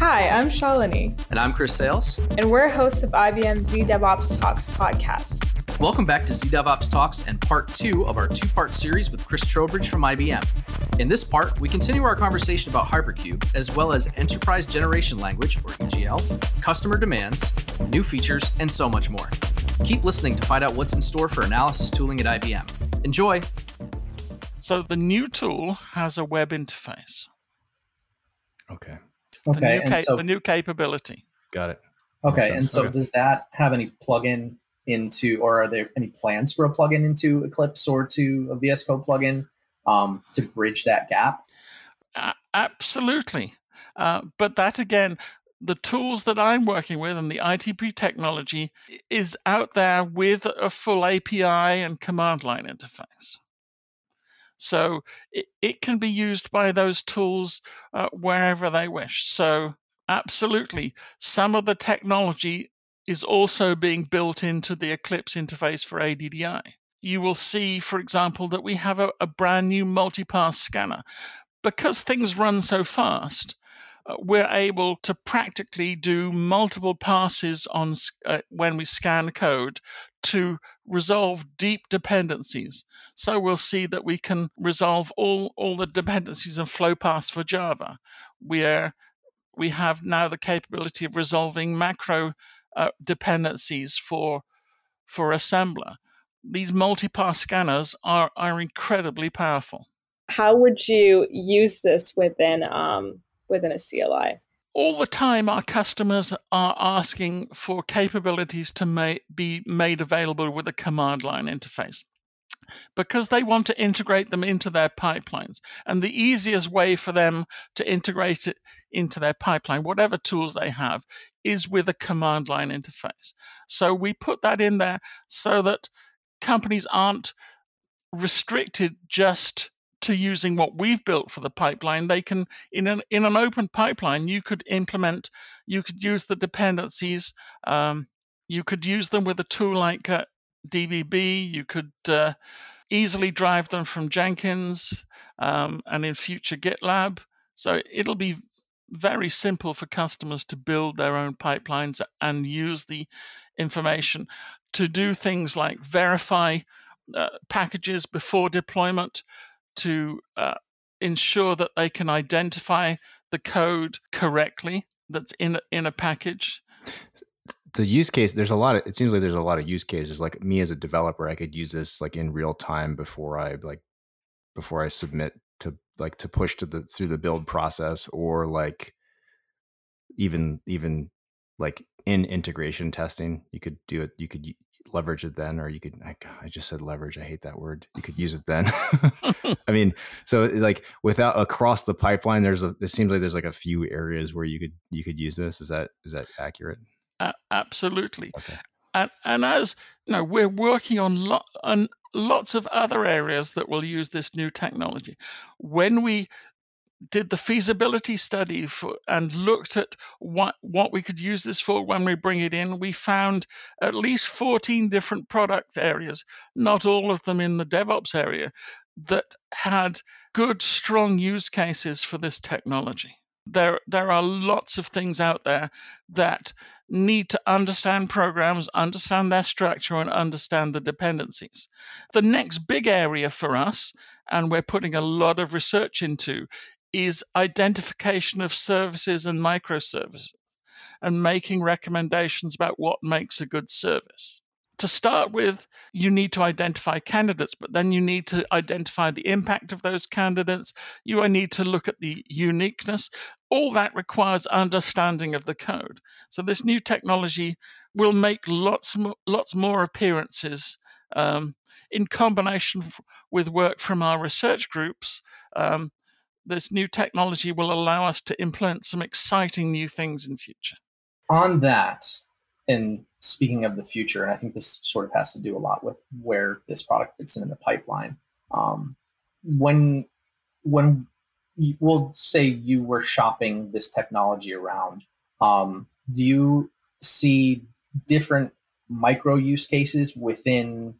Hi, I'm Shalini. And I'm Chris Sales. And we're hosts of IBM Z DevOps Talks podcast. Welcome back to Z DevOps Talks and part two of our two part series with Chris Trowbridge from IBM. In this part, we continue our conversation about Hypercube, as well as Enterprise Generation Language, or EGL, customer demands, new features, and so much more. Keep listening to find out what's in store for analysis tooling at IBM. Enjoy! So the new tool has a web interface. Okay. The Okay, new, and ca- so the new capability. Got it. okay, and so Okay. does that have any plugin into, or are there any plans for a plugin into Eclipse or to a VS Code plugin um, to bridge that gap? A- absolutely. Uh, but that again, the tools that I'm working with and the ITP technology is out there with a full API and command line interface. So it, it can be used by those tools uh, wherever they wish. So, absolutely, some of the technology is also being built into the Eclipse interface for ADDI. You will see, for example, that we have a, a brand new multipass scanner. Because things run so fast, uh, we're able to practically do multiple passes on uh, when we scan code to resolve deep dependencies. So we'll see that we can resolve all, all the dependencies of flow paths for Java. We are we have now the capability of resolving macro uh, dependencies for for assembler. These multipass scanners are are incredibly powerful. How would you use this within um, within a CLI? All the time our customers are asking for capabilities to ma- be made available with a command line interface. Because they want to integrate them into their pipelines and the easiest way for them to integrate it into their pipeline whatever tools they have is with a command line interface. So we put that in there so that companies aren't restricted just to using what we've built for the pipeline they can in an in an open pipeline you could implement you could use the dependencies um, you could use them with a tool like uh, dbb you could uh, easily drive them from jenkins um, and in future gitlab. So it'll be very simple for customers to build their own pipelines and use the information to do things like verify uh, packages before deployment to uh, ensure that they can identify the code correctly that's in in a package. The use case, there's a lot of, it seems like there's a lot of use cases. Like me as a developer, I could use this like in real time before I like, before I submit to like to push to the through the build process or like even, even like in integration testing, you could do it. You could leverage it then, or you could, I, I just said leverage. I hate that word. You could use it then. I mean, so like without across the pipeline, there's a. It seems like there's like a few areas where you could you could use this. Is that is that accurate? A- absolutely. Okay. And, and as you know, we're working on, lo- on lots of other areas that will use this new technology. When we did the feasibility study for, and looked at what what we could use this for when we bring it in, we found at least 14 different product areas, not all of them in the DevOps area, that had good, strong use cases for this technology. There, there are lots of things out there that need to understand programs, understand their structure, and understand the dependencies. The next big area for us, and we're putting a lot of research into, is identification of services and microservices and making recommendations about what makes a good service. To start with, you need to identify candidates, but then you need to identify the impact of those candidates. You need to look at the uniqueness. All that requires understanding of the code. So this new technology will make lots, lots more appearances um, in combination with work from our research groups. Um, this new technology will allow us to implement some exciting new things in future. On that, and speaking of the future, and I think this sort of has to do a lot with where this product fits in, in the pipeline. Um, when when you, we'll say you were shopping this technology around, um, do you see different micro use cases within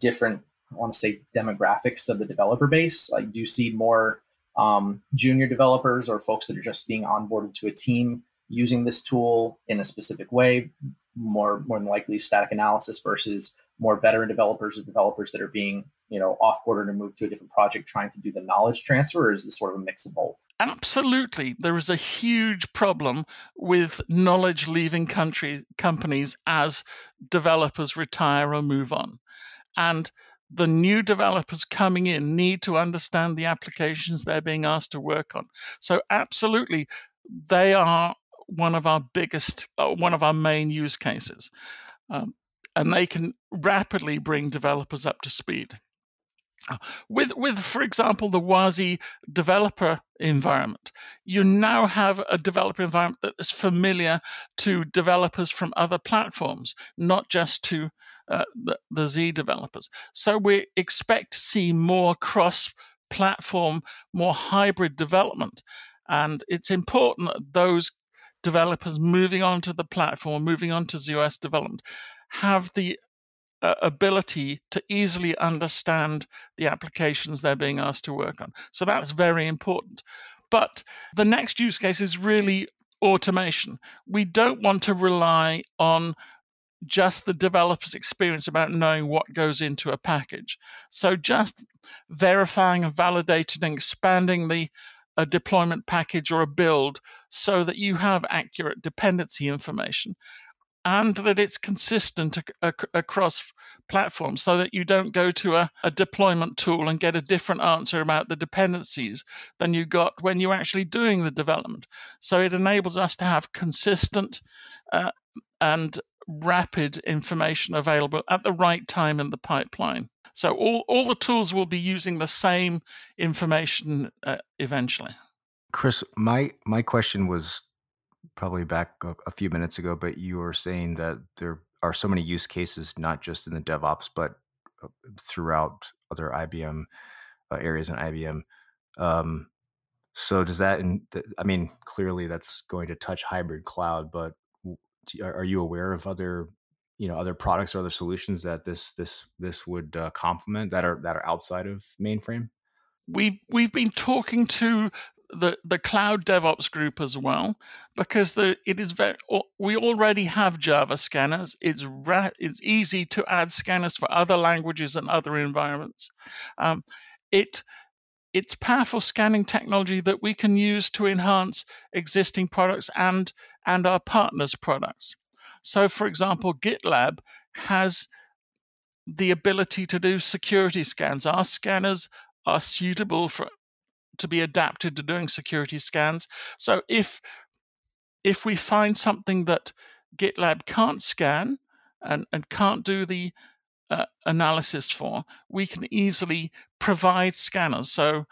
different, I want to say, demographics of the developer base? Like, do you see more um, junior developers or folks that are just being onboarded to a team using this tool in a specific way, more more than likely static analysis versus more veteran developers or developers that are being you know offboarded and moved to a different project trying to do the knowledge transfer is this sort of a mix of both? Absolutely. There is a huge problem with knowledge leaving country companies as developers retire or move on. And the new developers coming in need to understand the applications they're being asked to work on. So absolutely they are one of our biggest uh, one of our main use cases um, and they can rapidly bring developers up to speed with with for example the Wazi developer environment you now have a developer environment that is familiar to developers from other platforms not just to uh, the, the z developers. So we expect to see more cross platform more hybrid development. And it's important that those developers moving onto the platform moving on to ZOS development have the uh, ability to easily understand the applications they're being asked to work on. So that's very important. But the next use case is really automation. We don't want to rely on just the developer's experience about knowing what goes into a package. So just verifying and validating and expanding the a deployment package or a build so that you have accurate dependency information and that it's consistent ac- ac- across platforms so that you don't go to a, a, deployment tool and get a different answer about the dependencies than you got when you're actually doing the development. So it enables us to have consistent uh, and rapid information available at the right time in the pipeline. So all, all the tools will be using the same information uh, eventually. Chris, my my question was probably back a, few minutes ago, but you were saying that there are so many use cases, not just in the DevOps, but uh, throughout other IBM uh, areas in IBM. Um, so does that? In, I mean, clearly that's going to touch hybrid cloud, but are you aware of other, you know, other products or other solutions that this this this would uh, complement that are that are outside of mainframe? We've we've been talking to the the cloud DevOps group as well because the it is very we already have Java scanners. It's ra- it's easy to add scanners for other languages and other environments. Um, it it's powerful scanning technology that we can use to enhance existing products and and our partners' products. So, for example, GitLab has the ability to do security scans. Our scanners are suitable for to be adapted to doing security scans. So if if we find something that GitLab can't scan and, and can't do the uh, analysis for, we can easily provide scanners. So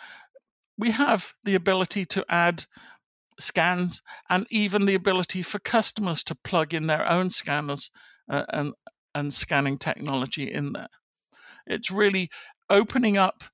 we have the ability to add scans and even the ability for customers to plug in their own scanners uh, and, and scanning technology in there. It's really opening up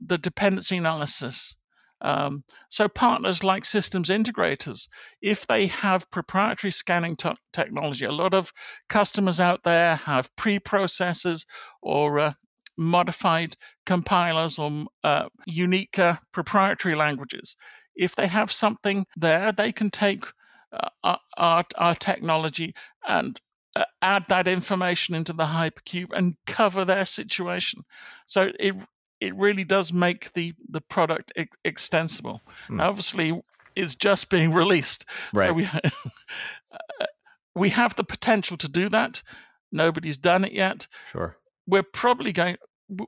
the dependency analysis um, so, partners like systems integrators, if they have proprietary scanning t- technology, a lot of customers out there have preprocessors or uh, modified compilers or uh, unique uh, proprietary languages. If they have something there, they can take uh, our, our technology and uh, add that information into the hypercube and cover their situation. So it it really does make the the product ex- extensible. Hmm. Obviously, it's just being released, right. so we uh, we have the potential to do that. Nobody's done it yet. Sure, we're probably going.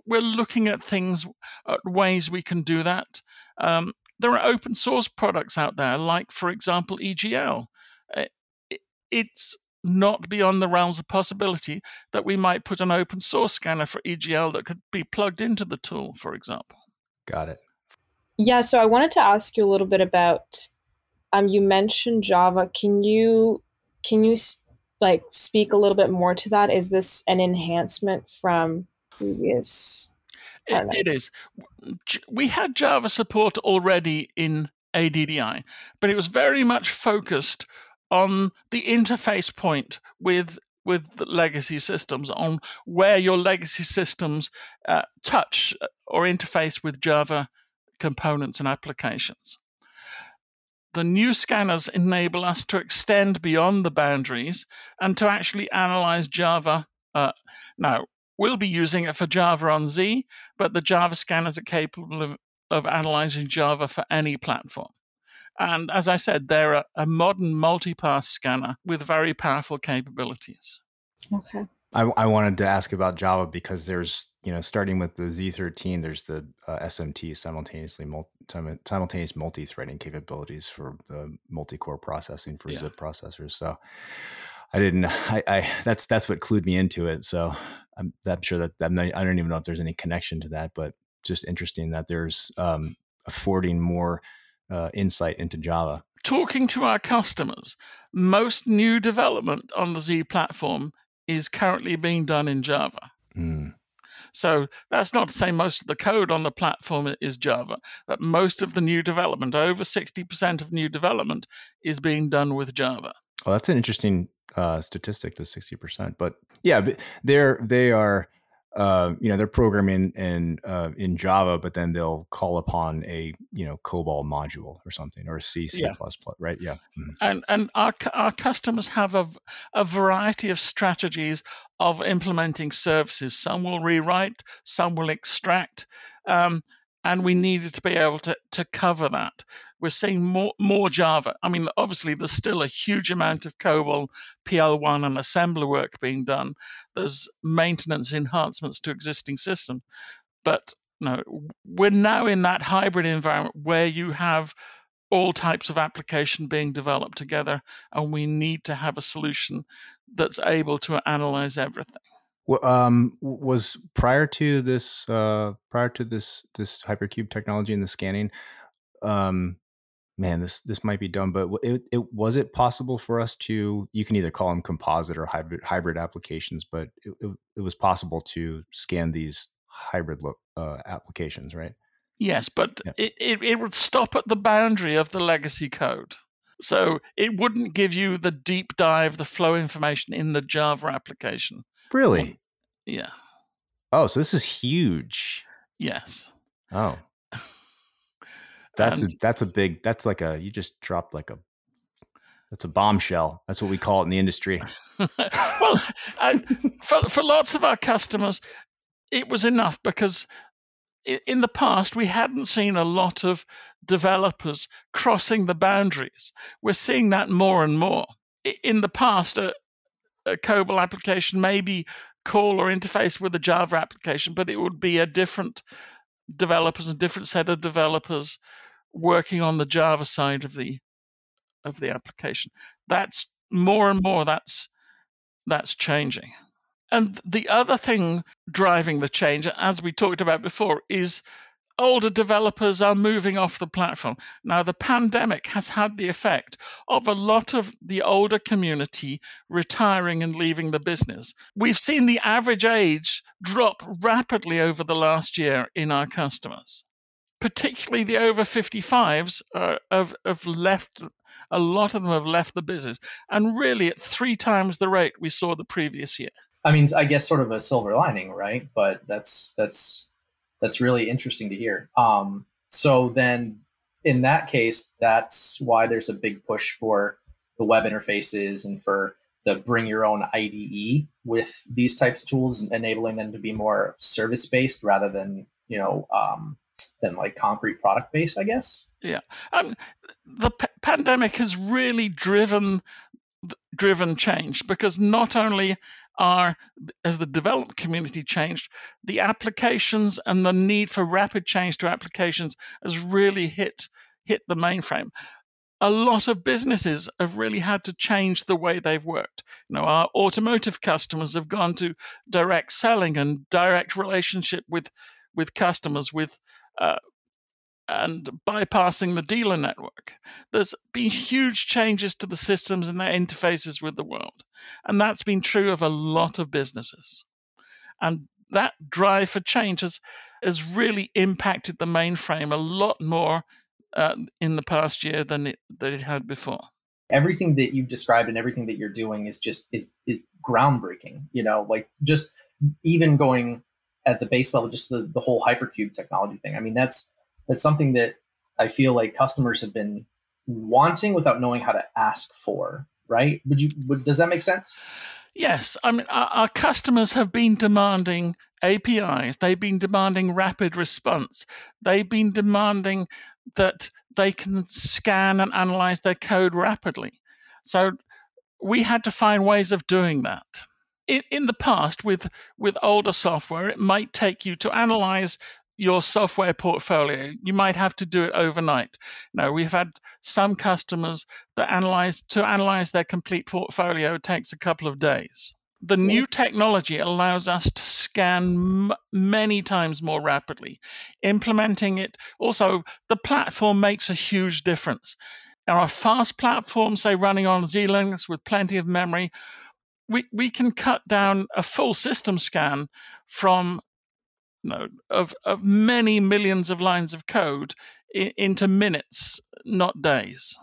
We're looking at things, at ways we can do that. Um, there are open source products out there, like for example EGL. Uh, it, it's not beyond the realms of possibility that we might put an open source scanner for EGL that could be plugged into the tool, for example. Got it. Yeah, so I wanted to ask you a little bit about um you mentioned Java. Can you can you like speak a little bit more to that? Is this an enhancement from previous it, it is. We had Java support already in ADDI, but it was very much focused on the interface point with with legacy systems on where your legacy systems uh, touch uh, or interface with Java components and applications. The new scanners enable us to extend beyond the boundaries and to actually analyze Java. Uh, now, we'll be using it for Java on Z, but the Java scanners are capable of, of analyzing Java for any platform. And as I said, they're a, a modern multipass scanner with very powerful capabilities. Okay. I, I wanted to ask about Java because there's, you know, starting with the Z13, there's the uh, SMT simultaneously multi, simultaneous multi-threading capabilities for the multi-core processing for yeah. zIIP processors. So I didn't, I, I, that's that's what clued me into it. So I'm, I'm sure that I'm not, I don't even know if there's any connection to that, but just interesting that there's um, affording more uh, insight into Java. Talking to our customers, most new development on the Z platform is currently being done in Java. Mm. So that's not to say most of the code on the platform is Java, but most of the new development, over 60% of new development, is being done with Java. Oh, that's an interesting uh, statistic, the 60%. But yeah, they're, they are uh, you know they're programming in uh, in Java, but then they'll call upon a you know COBOL module or something or a C C yeah. right? Yeah, mm-hmm. and and our our customers have a a variety of strategies of implementing services. Some will rewrite, some will extract, um, and we mm-hmm. needed to be able to to cover that we're seeing more more Java. I mean, obviously, there's still a huge amount of COBOL, PL1, and assembler work being done. There's maintenance enhancements to existing systems, but no, we're now in that hybrid environment where you have all types of application being developed together, and we need to have a solution that's able to analyze everything. Um, was prior to this uh, prior to this this hypercube technology and the scanning um, man, this this might be dumb, but it, it was it possible for us to you can either call them composite or hybrid hybrid applications, but it, it, it was possible to scan these hybrid look, uh, applications, right? Yes, but yeah. it, it, it would stop at the boundary of the legacy code. So it wouldn't give you the deep dive, the flow information in the Java application. Really? Yeah. Oh, so this is huge. Yes. Oh. That's and, a that's a big that's like a you just dropped like a that's a bombshell. That's what we call it in the industry. well, for for lots of our customers, it was enough because in the past we hadn't seen a lot of developers crossing the boundaries. We're seeing that more and more. In the past, a, a COBOL application maybe call or interface with a Java application, but it would be a different developers, a different set of developers working on the Java side of the of the application. That's more and more that's that's changing. And the other thing driving the change, as we talked about before, is older developers are moving off the platform. Now, the pandemic has had the effect of a lot of the older community retiring and leaving the business. We've seen the average age drop rapidly over the last year in our customers particularly the over 55s uh, have, have left a lot of them have left the business and really at three times the rate we saw the previous year i mean i guess sort of a silver lining right but that's that's that's really interesting to hear um, so then in that case that's why there's a big push for the web interfaces and for the bring your own IDE with these types of tools, enabling them to be more service based rather than you know um, than like concrete product base, I guess. Yeah, um, the p- pandemic has really driven driven change because not only are as the development community changed, the applications and the need for rapid change to applications has really hit hit the mainframe. A lot of businesses have really had to change the way they've worked. You know, our automotive customers have gone to direct selling and direct relationship with with customers with uh, and bypassing the dealer network. There's been huge changes to the systems and their interfaces with the world. And that's been true of a lot of businesses. And that drive for change has, has really impacted the mainframe a lot more uh, in the past year than it, than it had before. Everything that you've described and everything that you're doing is just is is groundbreaking. You know, like just even going at the base level, just the, the whole hypercube technology thing. I mean, that's That's something that I feel like customers have been wanting without knowing how to ask for. Right? Would you? Would, does that make sense? Yes, I mean our, our, customers have been demanding APIs. They've been demanding rapid response. They've been demanding that they can scan and analyze their code rapidly. So we had to find ways of doing that. In, in the past, with with older software, it might take you to analyze your software portfolio. You might have to do it overnight. Now, we've had some customers that analyze to analyze their complete portfolio takes a couple of days. The new technology allows us to scan m- many times more rapidly. Implementing it also, the platform makes a huge difference. Our fast platform, say running on zLinux with plenty of memory, we, we can cut down a full system scan from know, of, of many millions of lines of code I- into minutes, not days.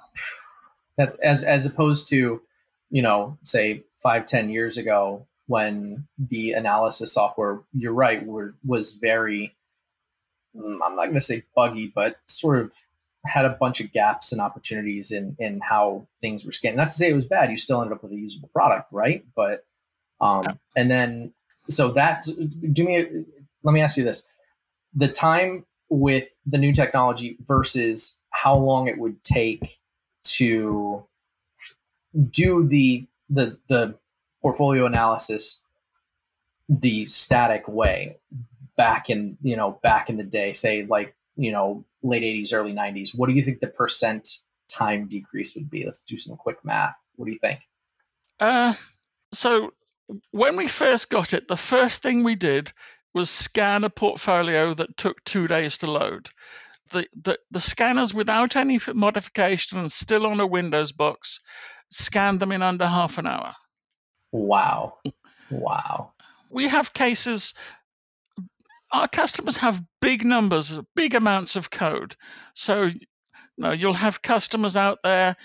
That as as opposed to, you know, say five ten years ago when the analysis software, you're right, were, was very, mm, I'm not going to say buggy, but sort of had a bunch of gaps and opportunities in in how things were scanned. Not to say it was bad; you still ended up with a usable product, right? But um, and then so that do me. Let me ask you this: the time with the new technology versus how long it would take to do the the the portfolio analysis the static way back in you know back in the day say like you know late 80s early 90s what do you think the percent time decrease would be? Let's do some quick math. What do you think? Uh so when we first got it the first thing we did was scan a portfolio that took two days to load the, the, the scanners without any modification and still on a windows box scanned them in under half an hour wow wow we have cases our customers have big numbers, big amounts of code. So know, you'll have customers out there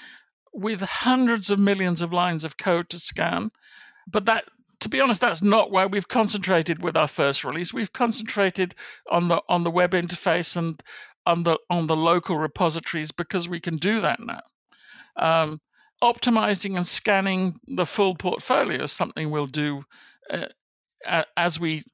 with hundreds of millions of lines of code to scan. But that to be honest, that's not where we've concentrated with our first release. We've concentrated on the on the web interface and on the on the local repositories because we can do that now. Um, optimizing and scanning the full portfolio is something we'll do uh, as we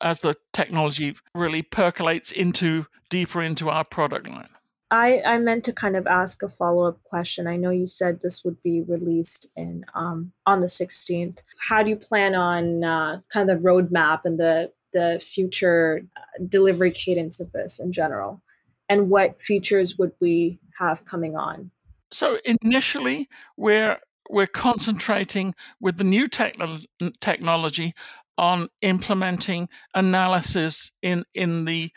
as the technology really percolates into deeper into our product line. I, I meant to kind of ask a follow up question. I know you said this would be released in um, on the 16th. How do you plan on uh, kind of the roadmap and the the future uh, delivery cadence of this in general, and what features would we have coming on? So initially, we're we're concentrating with the new technology on implementing analysis in in the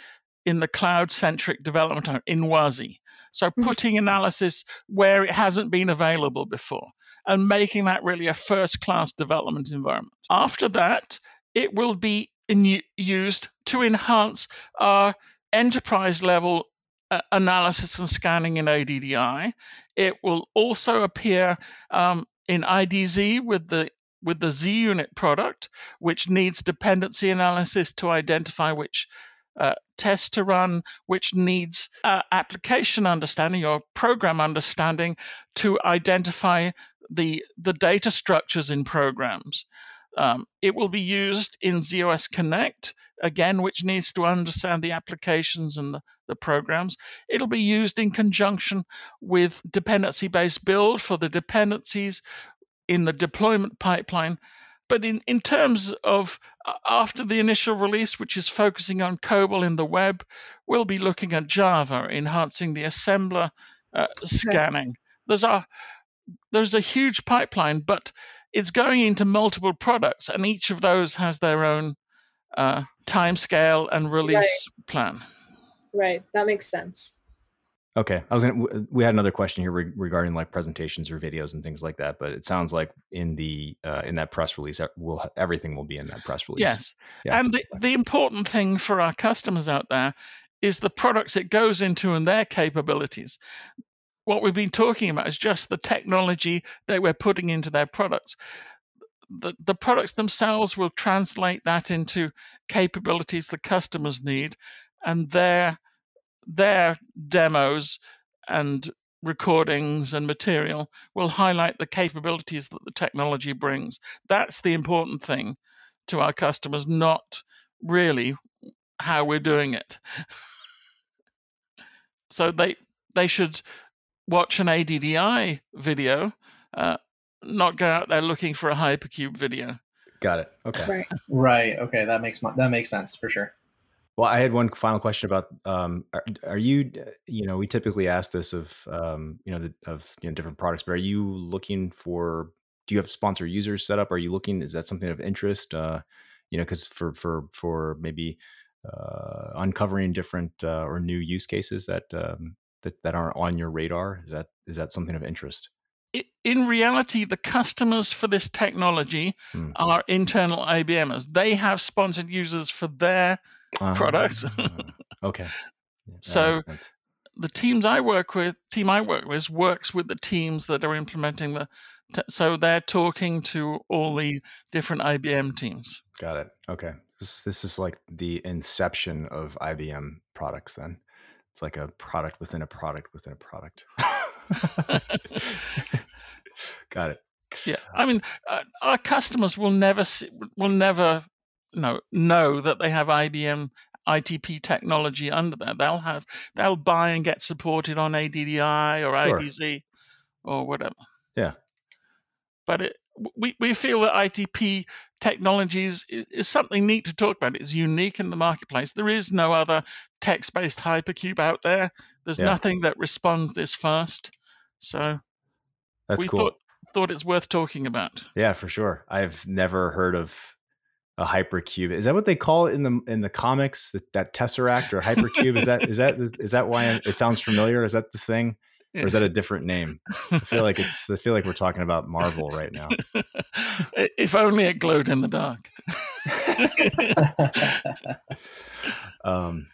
in the cloud centric development in Wazi. So mm-hmm. putting analysis where it hasn't been available before and making that really a first class development environment. After that, it will be in, used to enhance our enterprise level uh, analysis and scanning in ADDI. It will also appear um, in IDZ with the with the ZUnit product, which needs dependency analysis to identify which uh, test to run, which needs uh, application understanding or program understanding to identify the the data structures in programs. Um, it will be used in ZOS Connect again, which needs to understand the applications and the, the programs. It'll be used in conjunction with dependency based build for the dependencies in the deployment pipeline. But in, in terms of uh, after the initial release, which is focusing on COBOL in the web, we'll be looking at Java, enhancing the assembler uh, scanning. There's a there's a huge pipeline, but it's going into multiple products, and each of those has their own uh, time scale and release right. plan. Right, that makes sense. Okay, I was gonna. We had another question here re- regarding like presentations or videos and things like that, but it sounds like in the uh, in that press release, will everything will be in that press release. Yes, yeah. and the the important thing for our customers out there is the products it goes into and their capabilities. What we've been talking about is just the technology that we're putting into their products. The, the products themselves will translate that into capabilities the customers need, and their their demos and recordings and material will highlight the capabilities that the technology brings. That's the important thing to our customers, not really how we're doing it. so they they should watch an ADDI video, uh, not go out there looking for a Hypercube video. Got it. Okay. Right. Right. Okay. That makes that makes sense for sure. Well, I had one final question about um, are, are you you know we typically ask this of um, you know the, of you know different products, but are you looking for do you have sponsor users set up? Are you looking is that something of interest? Uh, you know, because for for for maybe uh, uncovering different uh, or new use cases that um, that that aren't on your radar is that is that something of interest? in reality, the customers for this technology hmm. are internal IBMers. They have sponsored users for their uh, products. okay. Yeah, so the teams I work with, team I work with, works with the teams that are implementing the. T- so they're talking to all the different IBM teams. Got it. Okay. This, this is like the inception of IBM products. Then it's like a product within a product within a product. Got it. Yeah, I mean, uh, our customers will never see, will never know know that they have IBM ITP technology under there. They'll have they'll buy and get supported on ADDI or sure. IDZ or whatever. Yeah, but it, we we feel that ITP technologies is, is something neat to talk about. It's unique in the marketplace. There is no other text based hypercube out there. There's yeah. nothing that responds this fast. So that's we cool. Thought, thought it's worth talking about. Yeah, for sure. I've never heard of a hypercube. Is that what they call it in the in the comics? That, that tesseract or hypercube? is that is that is that why it sounds familiar? Is that the thing, or is that a different name? I feel like it's. I feel like we're talking about Marvel right now. if only it glowed in the dark. um,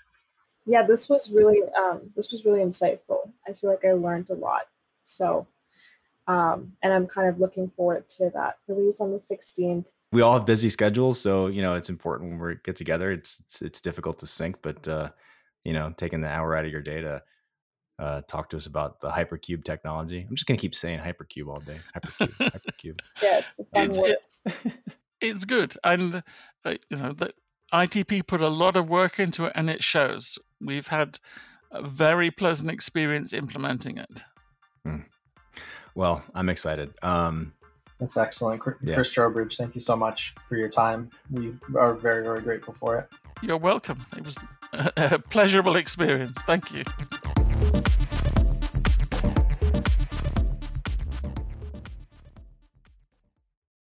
yeah, this was really um, this was really insightful. I feel like I learned a lot. So, um, and I'm kind of looking forward to that release on the 16th we all have busy schedules, so you know it's important when we get together. It's it's, it's difficult to sync, but uh, you know, taking the hour out of your day to uh, talk to us about the hypercube technology. I'm just gonna keep saying hypercube all day. Hypercube, hypercube. Yeah, it's a fun it's, word. It, it's good, and uh, you know the ITP put a lot of work into it, and it shows. We've had a very pleasant experience implementing it. Hmm. Well, I'm excited. Um, that's excellent. Chris yeah. Trowbridge, thank you so much for your time. We are very, very grateful for it. You're welcome. It was a pleasurable experience. Thank you.